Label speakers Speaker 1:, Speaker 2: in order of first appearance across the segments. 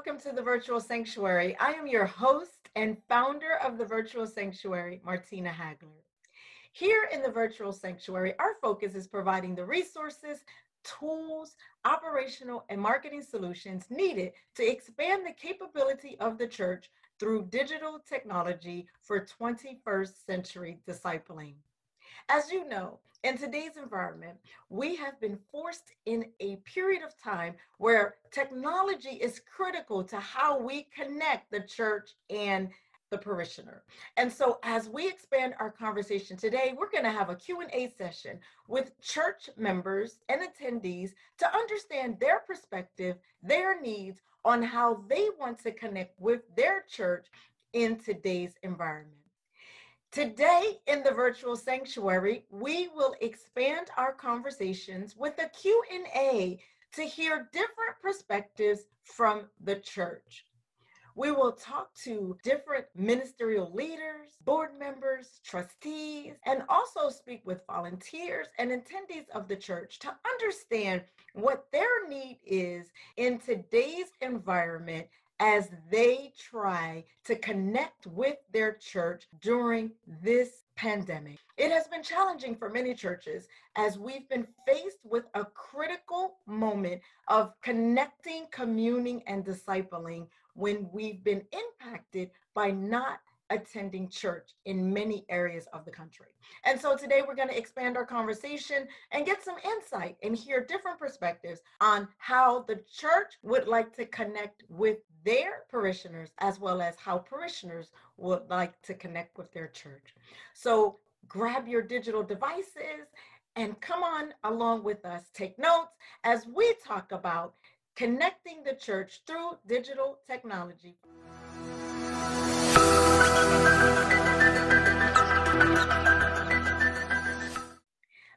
Speaker 1: welcome to the Virtual Sanctuary. I am your host and founder of the Virtual Sanctuary, Martina Hagler. Here in the Virtual Sanctuary, our focus is providing the resources, tools, operational, and marketing solutions needed to expand the capability of the church through digital technology for 21st century discipling. As you know, in today's environment, we have been forced in a period of time where technology is critical to how we connect the church and the parishioner. And so as we expand our conversation today, we're going to have a Q&A session with church members and attendees to understand their perspective, their needs on how they want to connect with their church in today's environment. Today in the virtual sanctuary, we will expand our conversations with a Q&A to hear different perspectives from the church. We will talk to different ministerial leaders, board members, trustees, and also speak with volunteers and attendees of the church to understand what their need is in today's environment as they try to connect with their church during this pandemic. It has been challenging for many churches as we've been faced with a critical moment of connecting, communing, and discipling when we've been impacted by not attending church in many areas of the country. And so today we're going to expand our conversation and get some insight and hear different perspectives on how the church would like to connect with their parishioners as well as how parishioners would like to connect with their church. So grab your digital devices and come on along with us. Take notes as we talk about connecting the church through digital technology.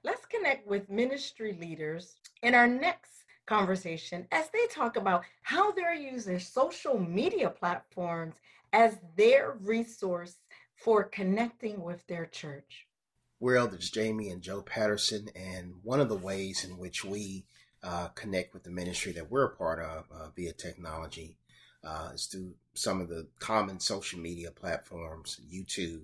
Speaker 1: Let's connect with ministry leaders in our next conversation as they talk about how they're using social media platforms as their resource for connecting with their church.
Speaker 2: We're Elders Jamie and Joe Patterson, and one of the ways in which we uh, connect with the ministry that we're a part of uh, via technology uh, is through some of the common social media platforms, YouTube,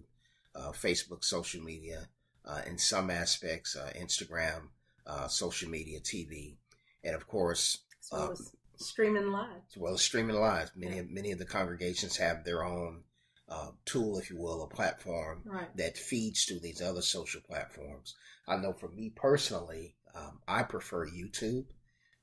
Speaker 2: uh, Facebook social media, uh, in some aspects, uh, Instagram, uh, social media, TV, and of course,
Speaker 3: as well as streaming live.
Speaker 2: As well as streaming live. Many yeah. many of the congregations have their own uh, tool, if you will, a platform
Speaker 3: right.
Speaker 2: that feeds to these other social platforms. I know for me personally, um, I prefer YouTube.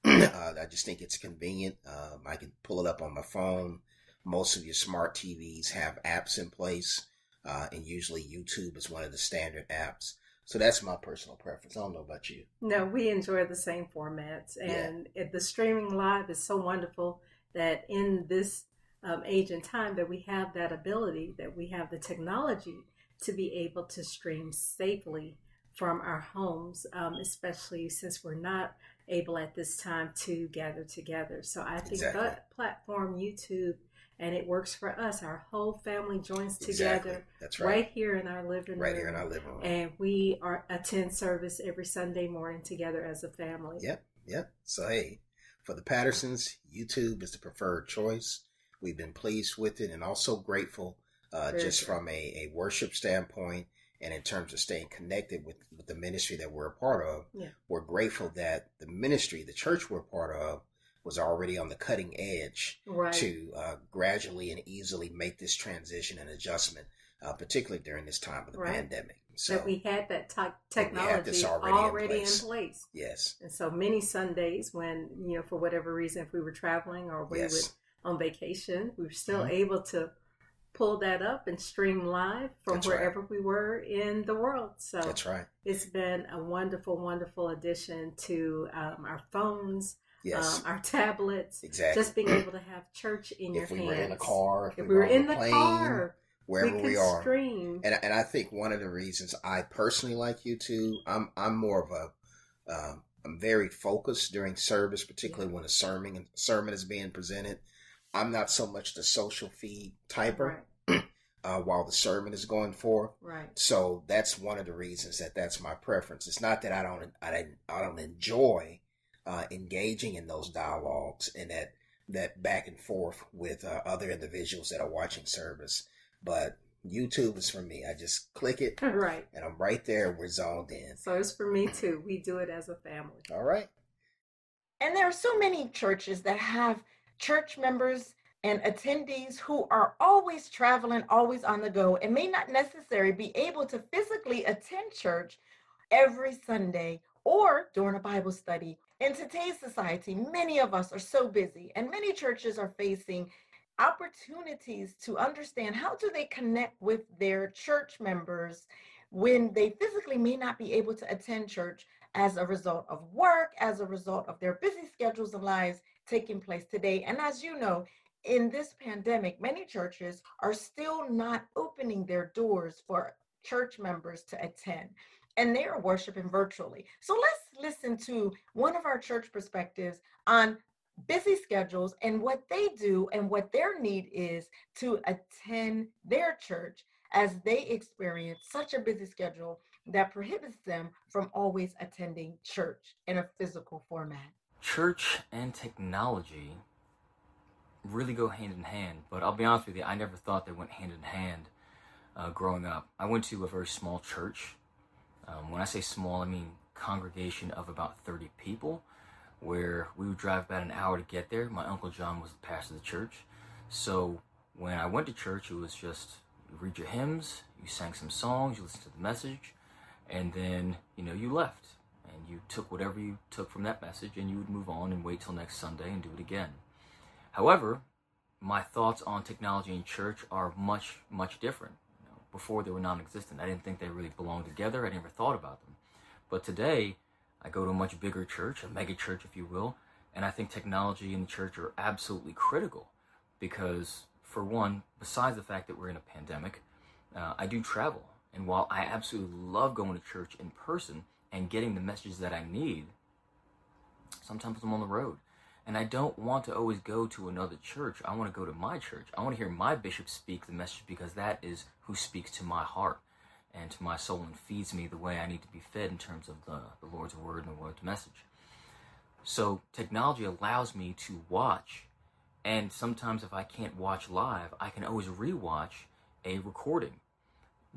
Speaker 2: uh, I just think it's convenient. Um, I can pull it up on my phone. Most of your smart TVs have apps in place, uh, and usually YouTube is one of the standard apps. So that's my personal preference. I don't know about you.
Speaker 3: No, we enjoy the same formats, and yeah. the streaming live is so wonderful that in this um, age and time that we have that ability, that we have the technology to be able to stream safely from our homes, um, especially since we're not able at this time to gather together. So I think exactly. that platform, YouTube, and it works for us. Our whole family joins
Speaker 2: exactly.
Speaker 3: together.
Speaker 2: That's right.
Speaker 3: Right here in our living
Speaker 2: right
Speaker 3: room.
Speaker 2: Right here in our living room.
Speaker 3: And we are attend service every Sunday morning together as a family.
Speaker 2: Yep. Yep. So hey, for the Pattersons, YouTube is the preferred choice. We've been pleased with it and also grateful uh, just from a, a worship standpoint and in terms of staying connected with, with the ministry that we're a part of,
Speaker 3: yeah.
Speaker 2: we're grateful that the ministry, the church we're part of, was already on the cutting edge
Speaker 3: right.
Speaker 2: to uh, gradually and easily make this transition and adjustment, uh, particularly during this time of the right. pandemic.
Speaker 3: So that we had that te- technology already, already in, place. in, place.
Speaker 2: Yes.
Speaker 3: And so many Sundays when, you know, for whatever reason, if we were traveling or we yes. would on vacation, we were still mm-hmm. able to pull that up and stream live from That's wherever right. we were in the world. So
Speaker 2: That's right.
Speaker 3: It's been a wonderful, wonderful addition to um, our phones,
Speaker 2: yes.
Speaker 3: um, our tablets.
Speaker 2: Exactly.
Speaker 3: Just being able to have church in
Speaker 2: if
Speaker 3: your
Speaker 2: we
Speaker 3: hands.
Speaker 2: If we were in a car, if,
Speaker 3: if
Speaker 2: we,
Speaker 3: were in the
Speaker 2: plane,
Speaker 3: car,
Speaker 2: wherever
Speaker 3: we,
Speaker 2: we are.
Speaker 3: Stream.
Speaker 2: And and I think one of the reasons I personally like YouTube, I'm I'm more of a um, I'm very focused during service, particularly yeah. when a sermon sermon is being presented. I'm not so much the social feed typer. Right. Uh, while the sermon is going for,
Speaker 3: Right.
Speaker 2: So that's one of the reasons that that's my preference. It's not that I don't I, I don't enjoy uh, engaging in those dialogues and that that back and forth with uh, other individuals that are watching service. But YouTube is for me. I just click it,
Speaker 3: right,
Speaker 2: and I'm right there. We're zoned in.
Speaker 3: So it's for me too. We do it as a family.
Speaker 2: All right.
Speaker 1: And there are so many churches that have church members and attendees who are always traveling, always on the go, and may not necessarily be able to physically attend church every Sunday or during a Bible study. In today's society, many of us are so busy, and many churches are facing opportunities to understand how do they connect with their church members when they physically may not be able to attend church as a result of work, as a result of their busy schedules and lives taking place today. And as you know, in this pandemic, many churches are still not opening their doors for church members to attend, and they are worshiping virtually. So let's listen to one of our church perspectives on busy schedules and what they do and what their need is to attend their church as they experience such a busy schedule that prohibits them from always attending church in a physical format.
Speaker 4: Church and technology really go hand in hand, but I'll be honest with you, I never thought they went hand in hand uh, growing up. I went to a very small church. Um, when I say small, I mean congregation of about 30 people, where we would drive about an hour to get there. My Uncle John was the pastor of the church. So when I went to church, it was just you read your hymns, you sang some songs, you listened to the message, and then, you know, you left. And you took whatever you took from that message and you would move on and wait till next Sunday and do it again. However, my thoughts on technology and church are much, much different. You know, before they were non-existent. I didn't think they really belonged together. I never thought about them. But today, I go to a much bigger church, a mega church, if you will, and I think technology and the church are absolutely critical because, for one, besides the fact that we're in a pandemic, uh, I do travel. And while I absolutely love going to church in person and getting the messages that I need, sometimes I'm on the road. And I don't want to always go to another church. I want to go to my church. I want to hear my bishop speak the message because that is who speaks to my heart and to my soul and feeds me the way I need to be fed in terms of the, the Lord's word and the Lord's message. So technology allows me to watch. And sometimes if I can't watch live, I can always rewatch a recording.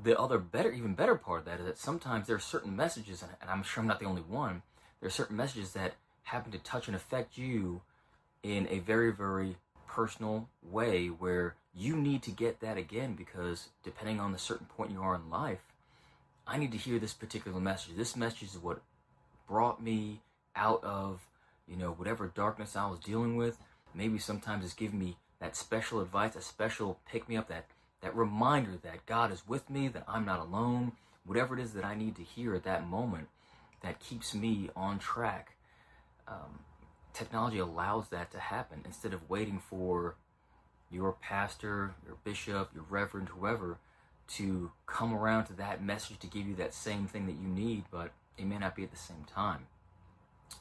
Speaker 4: The other better, even better part of that is that sometimes there are certain messages, and I'm sure I'm not the only one, there are certain messages that happen to touch and affect you in a very, very personal way where you need to get that again because depending on the certain point you are in life, I need to hear this particular message. This message is what brought me out of, you know, whatever darkness I was dealing with. Maybe sometimes it's giving me that special advice, a special pick me up, that that reminder that God is with me, that I'm not alone, whatever it is that I need to hear at that moment that keeps me on track um, technology allows that to happen instead of waiting for your pastor, your bishop, your reverend, whoever to come around to that message to give you that same thing that you need, but it may not be at the same time.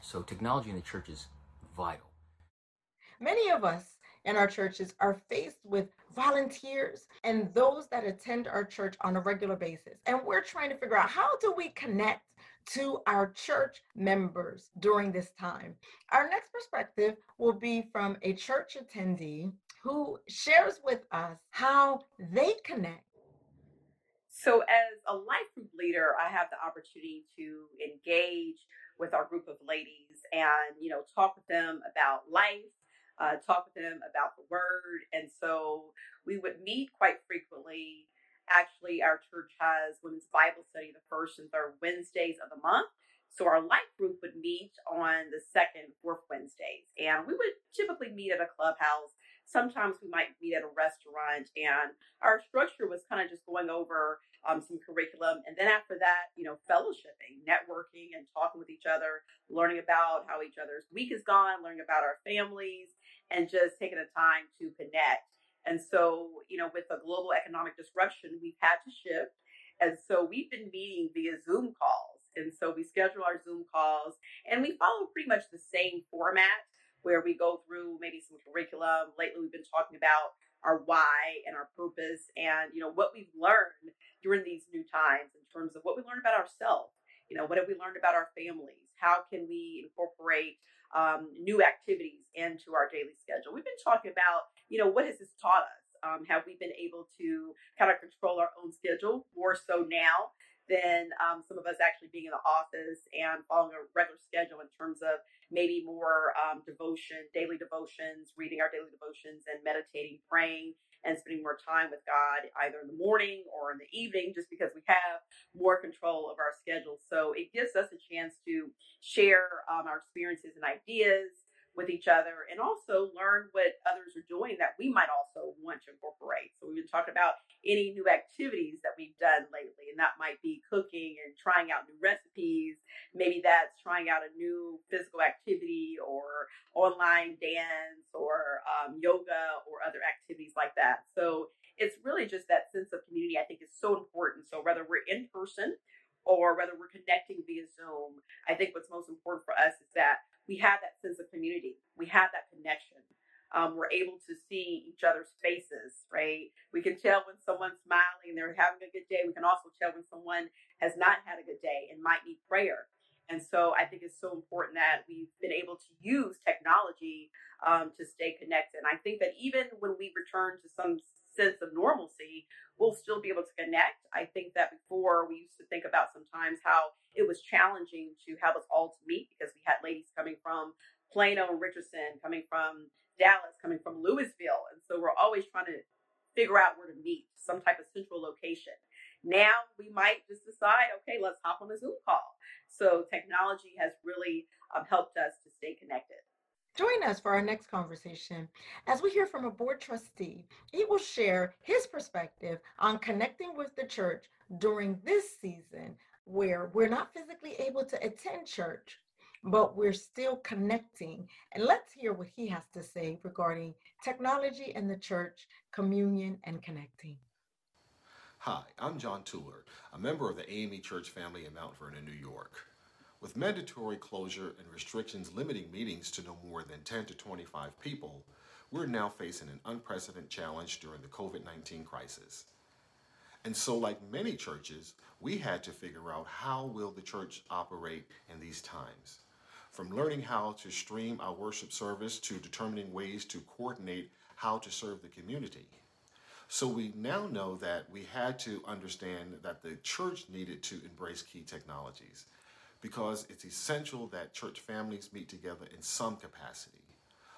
Speaker 4: So, technology in the church is vital.
Speaker 1: Many of us in our churches are faced with volunteers and those that attend our church on a regular basis. And we're trying to figure out how do we connect to our church members during this time. Our next perspective will be from a church attendee who shares with us how they connect.
Speaker 5: So, as a life group leader, I have the opportunity to engage with our group of ladies and, you know, talk with them about life, uh, talk with them about the word. And so we would meet quite frequently Actually, our church has women's Bible study the first and third Wednesdays of the month. So our life group would meet on the second, fourth Wednesdays, and we would typically meet at a clubhouse. Sometimes we might meet at a restaurant, and our structure was kind of just going over um, some curriculum, and then after that, you know, fellowshipping, networking, and talking with each other, learning about how each other's week is gone, learning about our families, and just taking the time to connect. And so, you know, with the global economic disruption, we've had to shift. And so we've been meeting via Zoom calls. And so we schedule our Zoom calls and we follow pretty much the same format where we go through maybe some curriculum. Lately, we've been talking about our why and our purpose and, you know, what we've learned during these new times in terms of what we learned about ourselves. You know, what have we learned about our families? How can we incorporate um, new activities into our daily schedule. We've been talking about, you know, what has this taught us? Um, have we been able to kind of control our own schedule more so now than um, some of us actually being in the office and following a regular schedule in terms of maybe more um, devotion, daily devotions, reading our daily devotions and meditating, praying, and spending more time with God either in the morning or in the evening just because we have more control of our schedule. So it gives us a chance to share um, our experiences and ideas with each other and also learn what others are doing that we might also want to incorporate. So we've been talking about any new activities that we've done lately, and that might be cooking and trying out new recipes. Maybe that's trying out a new physical activity or online dance or um, yoga or other activities like that. So it's really just that sense of community I think is so important. So whether we're in person or whether we're connecting via Zoom, I think what's most important for us is that we have that sense of community. We have that connection. Um, we're able to see each other's faces, right? We can tell when someone's smiling, they're having a good day. We can also tell when someone has not had a good day and might need prayer. And so I think it's so important that we've been able to use technology um, to stay connected. And I think that even when we return to some sense of normalcy, we'll still be able to connect. I think that before we used to think about sometimes how it was challenging to have us all to meet because we had ladies coming from Plano and Richardson, coming from Dallas, coming from Lewisville. And so we're always trying to figure out where to meet, some type of central location. Now we might just decide, okay, let's hop on a Zoom call. So technology has really um, helped us to stay connected.
Speaker 1: Join us for our next conversation as we hear from a board trustee. He will share his perspective on connecting with the church during this season where we're not physically able to attend church, but we're still connecting. And let's hear what he has to say regarding technology and the church, communion, and connecting.
Speaker 6: Hi, I'm John Tuller, a member of the AME Church family in Mount Vernon, New York. With mandatory closure and restrictions limiting meetings to no more than 10 to 25 people, we're now facing an unprecedented challenge during the COVID 19 crisis. And so, like many churches, we had to figure out how will the church operate in these times. From learning how to stream our worship service to determining ways to coordinate how to serve the community. So we now know that we had to understand that the church needed to embrace key technologies because it's essential that church families meet together in some capacity,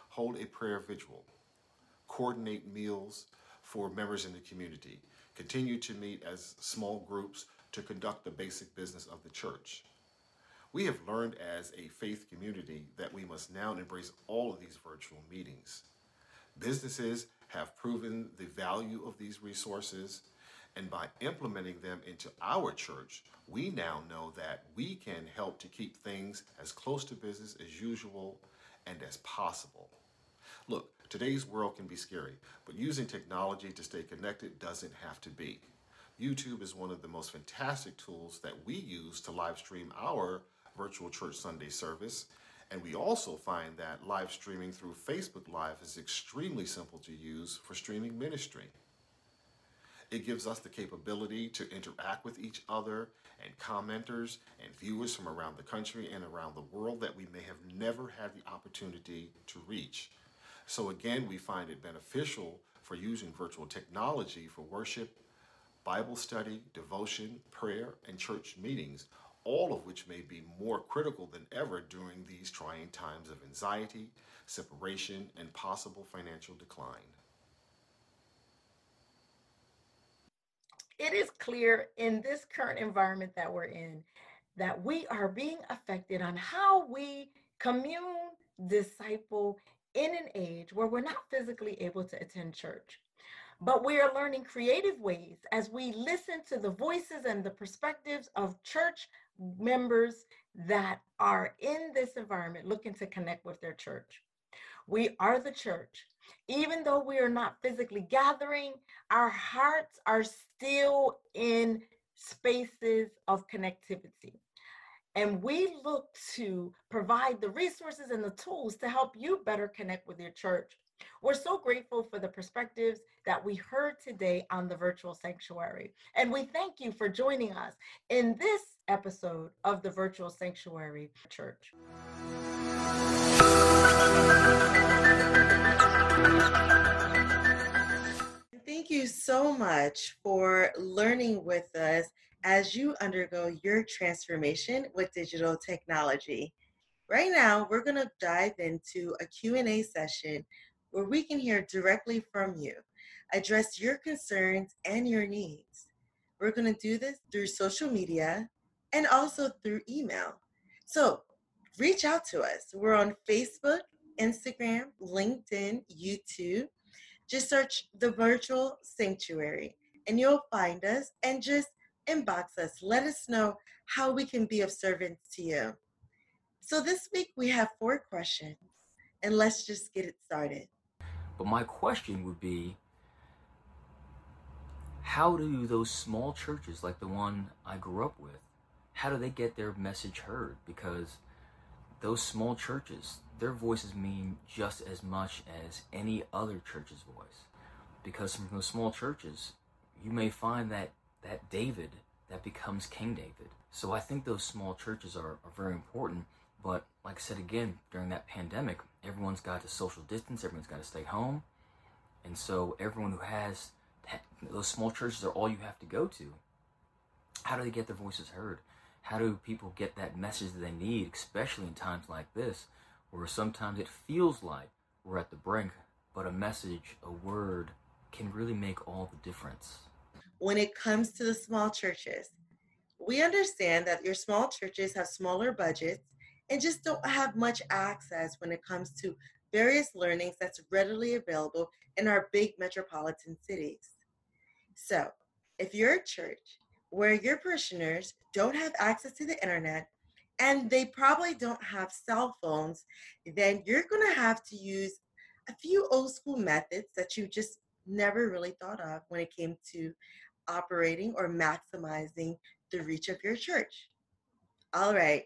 Speaker 6: hold a prayer vigil, coordinate meals for members in the community, continue to meet as small groups to conduct the basic business of the church. We have learned as a faith community that we must now embrace all of these virtual meetings. Businesses have proven the value of these resources and by implementing them into our church, we now know that we can help to keep things as close to business as usual and as possible. Look, today's world can be scary, but using technology to stay connected doesn't have to be. YouTube is one of the most fantastic tools that we use to live stream our virtual church Sunday service. And we also find that live streaming through Facebook Live is extremely simple to use for streaming ministry. It gives us the capability to interact with each other and commenters and viewers from around the country and around the world that we may have never had the opportunity to reach. So, again, we find it beneficial for using virtual technology for worship, Bible study, devotion, prayer, and church meetings, all of which may be more critical than ever during these trying times of anxiety, separation, and possible financial decline.
Speaker 1: it is clear in this current environment that we're in that we are being affected on how we commune, disciple in an age where we're not physically able to attend church. But we are learning creative ways as we listen to the voices and the perspectives of church members that are in this environment looking to connect with their church. We are the church. Even though we are not physically gathering, our hearts are still in spaces of connectivity. And we look to provide the resources and the tools to help you better connect with your church. We're so grateful for the perspectives that we heard today on the virtual sanctuary. And we thank you for joining us in this episode of the virtual sanctuary church.
Speaker 7: Thank you so much for learning with us as you undergo your transformation with digital technology. Right now, we're going to dive into a Q&A session where we can hear directly from you, address your concerns and your needs. We're going to do this through social media and also through email. So reach out to us. We're on Facebook, Instagram, LinkedIn, YouTube. Just search the virtual sanctuary and you'll find us and just inbox us. Let us know how we can be of service to you. So this week we have four questions and let's just get it started.
Speaker 4: But my question would be how do those small churches like the one I grew up with, how do they get their message heard? Because those small churches, their voices mean just as much as any other church's voice. Because from those small churches, you may find that that David that becomes King David. So I think those small churches are, are very important. But like I said again, during that pandemic, everyone's got to social distance, everyone's got to stay home. And so everyone who has those small churches are all you have to go to. How do they get their voices heard? How do people get that message that they need, especially in times like this, where sometimes it feels like we're at the brink, but a message, a word, can really make all the difference?
Speaker 7: When it comes to the small churches, we understand that your small churches have smaller budgets and just don't have much access when it comes to various learnings that's readily available in our big metropolitan cities. So, if you're a church where your parishioners don't have access to the internet and they probably don't have cell phones, then you're going to have to use a few old school methods that you just never really thought of when it came to operating or maximizing the reach of your church. All right,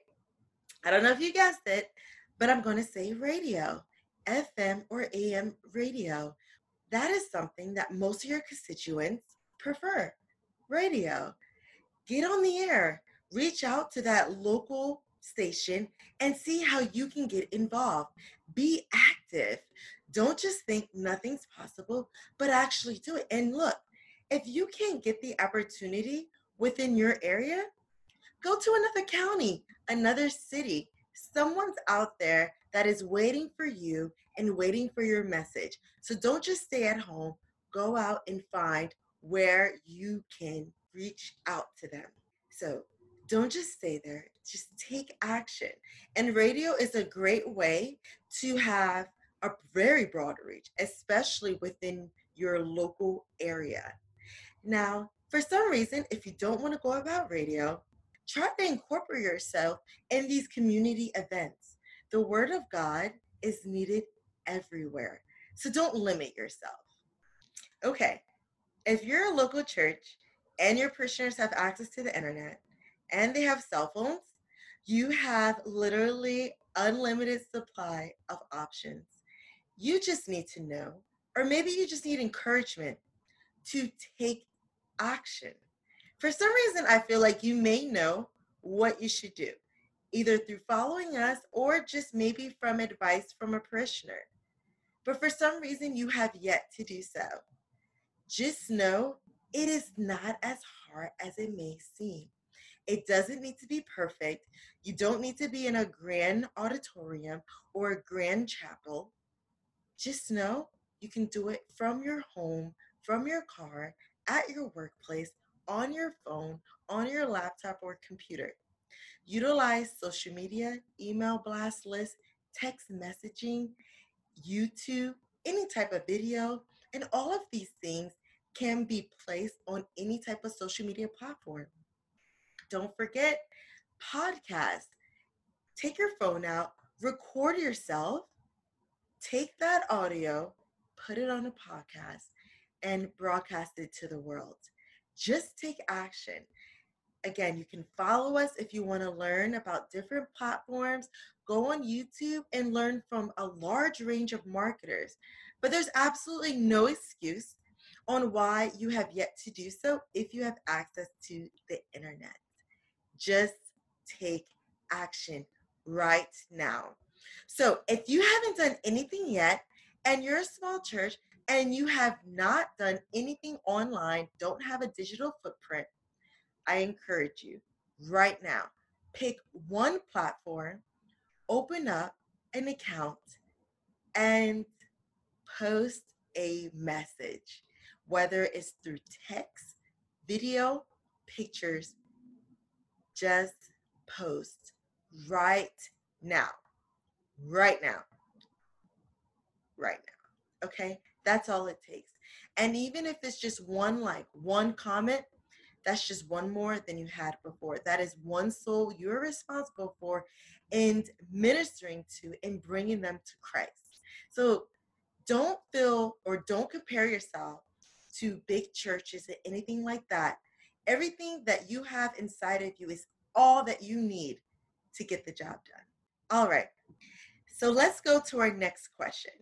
Speaker 7: I don't know if you guessed it, but I'm going to say radio, FM or AM radio. That is something that most of your constituents prefer radio. Get on the air, reach out to that local station and see how you can get involved. Be active. Don't just think nothing's possible, but actually do it. And look, if you can't get the opportunity within your area, go to another county, another city. Someone's out there that is waiting for you and waiting for your message. So don't just stay at home. Go out and find where you can reach out to them. So don't just stay there, just take action. And radio is a great way to have a very broad reach, especially within your local area. Now, for some reason, if you don't want to go about radio, try to incorporate yourself in these community events. The word of God is needed everywhere. So don't limit yourself. Okay, if you're a local church and your parishioners have access to the internet and they have cell phones, you have literally unlimited supply of options. You just need to know, or maybe you just need encouragement to take action. For some reason, I feel like you may know what you should do, either through following us or just maybe from advice from a parishioner. But for some reason, you have yet to do so. Just know it is not as hard as it may seem. It doesn't need to be perfect. You don't need to be in a grand auditorium or a grand chapel. Just know you can do it from your home, from your car, at your workplace, on your phone, on your laptop or computer. Utilize social media, email blast list, text messaging, YouTube, any type of video, and all of these things can be placed on any type of social media platform. Don't forget podcast. Take your phone out, record yourself, take that audio, put it on a podcast, and broadcast it to the world. Just take action. Again, you can follow us if you want to learn about different platforms. Go on YouTube and learn from a large range of marketers. But there's absolutely no excuse on why you have yet to do so if you have access to the internet. Just take action right now. So if you haven't done anything yet and you're a small church and you have not done anything online, don't have a digital footprint, I encourage you right now pick one platform, open up an account, and post a message, whether it's through text, video, pictures, just post right now. Right now. Right now. Okay? That's all it takes. And even if it's just one like, one comment, that's just one more than you had before. That is one soul you're responsible for and ministering to and bringing them to Christ. So don't feel or don't compare yourself to big churches or anything like that. Everything that you have inside of you is all that you need to get the job done. All right. So let's go to our next question.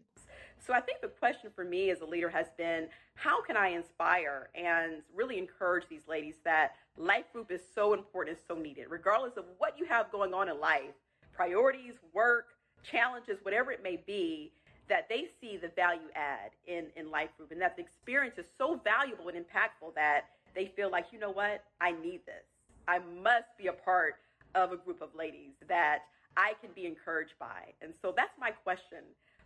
Speaker 5: So I think the question for me as a leader has been how can I inspire and really encourage these ladies that life group is so important, and so needed, regardless of what you have going on in life, priorities, work, challenges, whatever it may be, that they see the value add in, in life group and that the experience is so valuable and impactful that they feel like, you know what, I need this. I must be a part of a group of ladies that I can be encouraged by. And so that's my question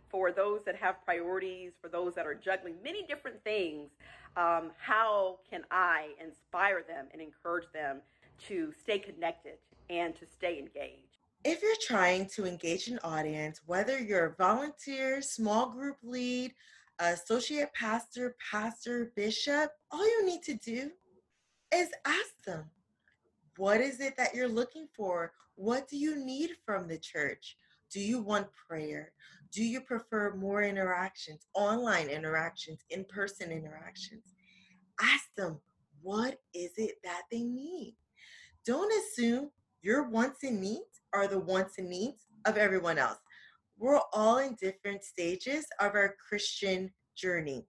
Speaker 5: for those that have priorities, for those that are juggling many different things. Um, how can I inspire them and encourage them to stay connected and to stay engaged?
Speaker 7: If you're trying to engage an audience, whether you're a volunteer, small group lead, associate pastor, pastor, bishop, all you need to do is ask them, what is it that you're looking for? What do you need from the church? Do you want prayer? Do you prefer more interactions, online interactions, in person interactions? Ask them, what is it that they need? Don't assume your wants and needs are the wants and needs of everyone else. We're all in different stages of our Christian journey.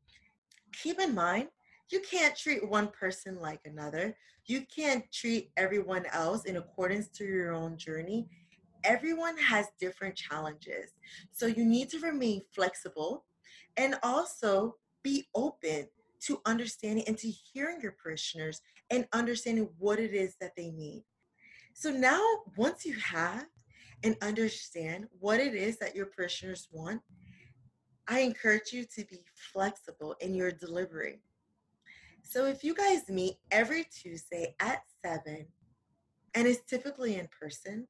Speaker 7: Keep in mind, you can't treat one person like another. You can't treat everyone else in accordance to your own journey everyone has different challenges. So you need to remain flexible and also be open to understanding and to hearing your parishioners and understanding what it is that they need. So now, once you have and understand what it is that your parishioners want, I encourage you to be flexible in your delivery. So if you guys meet every Tuesday at 7, and it's typically in person,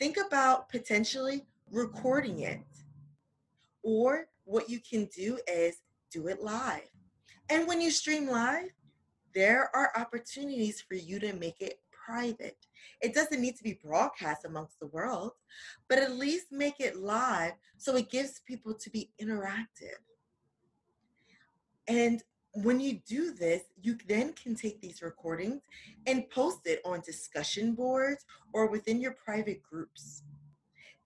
Speaker 7: think about potentially recording it. Or what you can do is do it live. And when you stream live, there are opportunities for you to make it private. It doesn't need to be broadcast amongst the world, but at least make it live so it gives people to be interactive. And when you do this, you then can take these recordings and post it on discussion boards or within your private groups.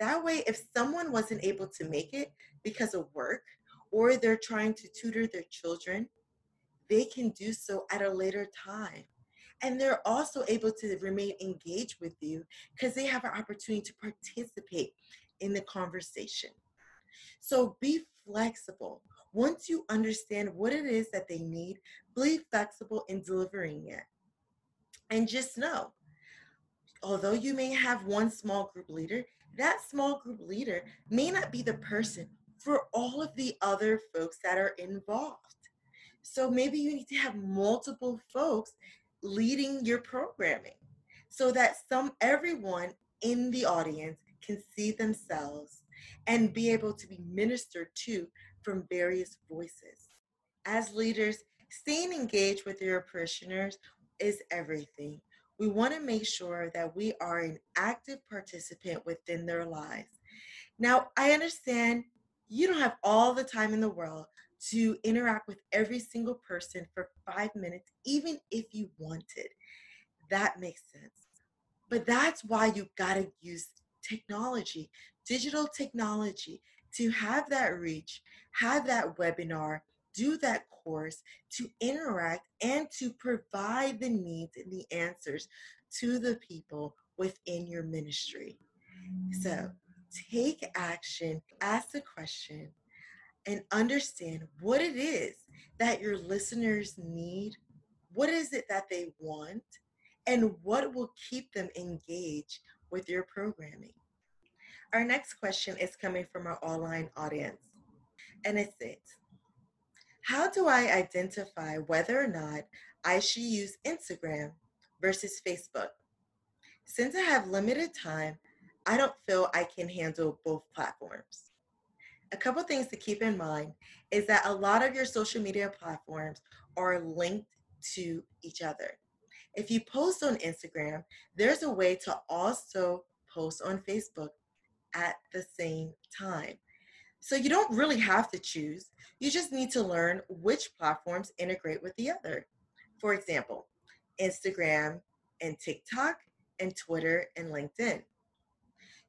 Speaker 7: That way, if someone wasn't able to make it because of work or they're trying to tutor their children, they can do so at a later time. And they're also able to remain engaged with you because they have an opportunity to participate in the conversation. So be flexible. Once you understand what it is that they need, be flexible in delivering it. And just know, although you may have one small group leader, that small group leader may not be the person for all of the other folks that are involved. So maybe you need to have multiple folks leading your programming so that some everyone in the audience can see themselves and be able to be ministered to from various voices. As leaders, staying engaged with your parishioners is everything. We want to make sure that we are an active participant within their lives. Now, I understand you don't have all the time in the world to interact with every single person for five minutes, even if you wanted. That makes sense. But that's why you got to use technology, digital technology, to have that reach, have that webinar, do that course, to interact and to provide the needs and the answers to the people within your ministry. So take action, ask the question, and understand what it is that your listeners need, what is it that they want, and what will keep them engaged with your programming. Our next question is coming from our online audience, and it's it. How do I identify whether or not I should use Instagram versus Facebook? Since I have limited time, I don't feel I can handle both platforms. A couple things to keep in mind is that a lot of your social media platforms are linked to each other. If you post on Instagram, there's a way to also post on Facebook at the same time. So you don't really have to choose. You just need to learn which platforms integrate with the other. For example, Instagram and TikTok and Twitter and LinkedIn.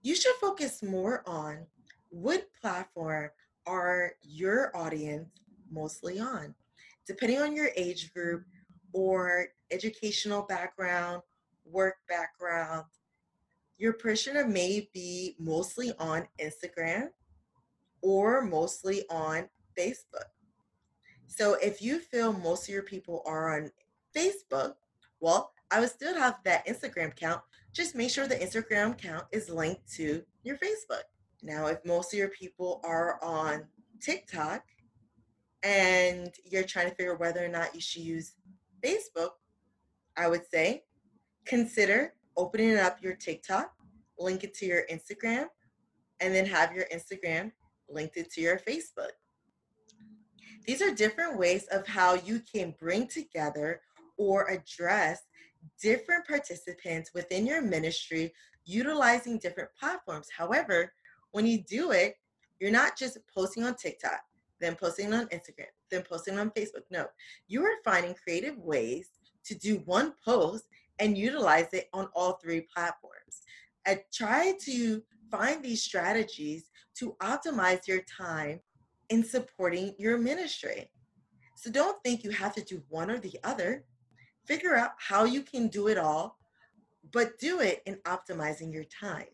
Speaker 7: You should focus more on what platform are your audience mostly on. Depending on your age group or educational background, work background, your persona may be mostly on Instagram or mostly on Facebook. So if you feel most of your people are on Facebook, well, I would still have that Instagram account. Just make sure the Instagram account is linked to your Facebook. Now, if most of your people are on TikTok and you're trying to figure whether or not you should use Facebook, I would say consider opening up your TikTok, link it to your Instagram, and then have your Instagram linked it to your Facebook. These are different ways of how you can bring together or address different participants within your ministry utilizing different platforms. However, when you do it, you're not just posting on TikTok, then posting on Instagram, then posting on Facebook. No, you are finding creative ways to do one post and utilize it on all three platforms. I try to find these strategies to optimize your time in supporting your ministry. So don't think you have to do one or the other. Figure out how you can do it all, but do it in optimizing your time.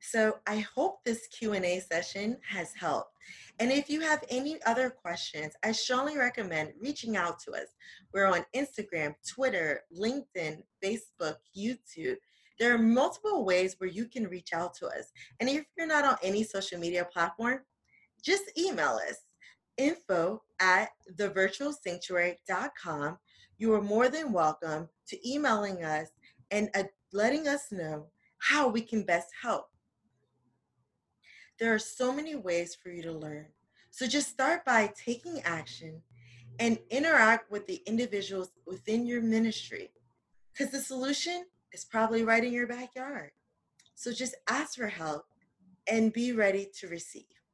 Speaker 7: So I hope this Q&A session has helped. And if you have any other questions, I strongly recommend reaching out to us. We're on Instagram, Twitter, LinkedIn, Facebook, YouTube. There are multiple ways where you can reach out to us. And if you're not on any social media platform, just email us info at thevirtualsanctuary.com. You are more than welcome to emailing us and uh, letting us know how we can best help. There are so many ways for you to learn. So just start by taking action and interact with the individuals within your ministry because the solution is probably right in your backyard. So just ask for help and be ready to receive.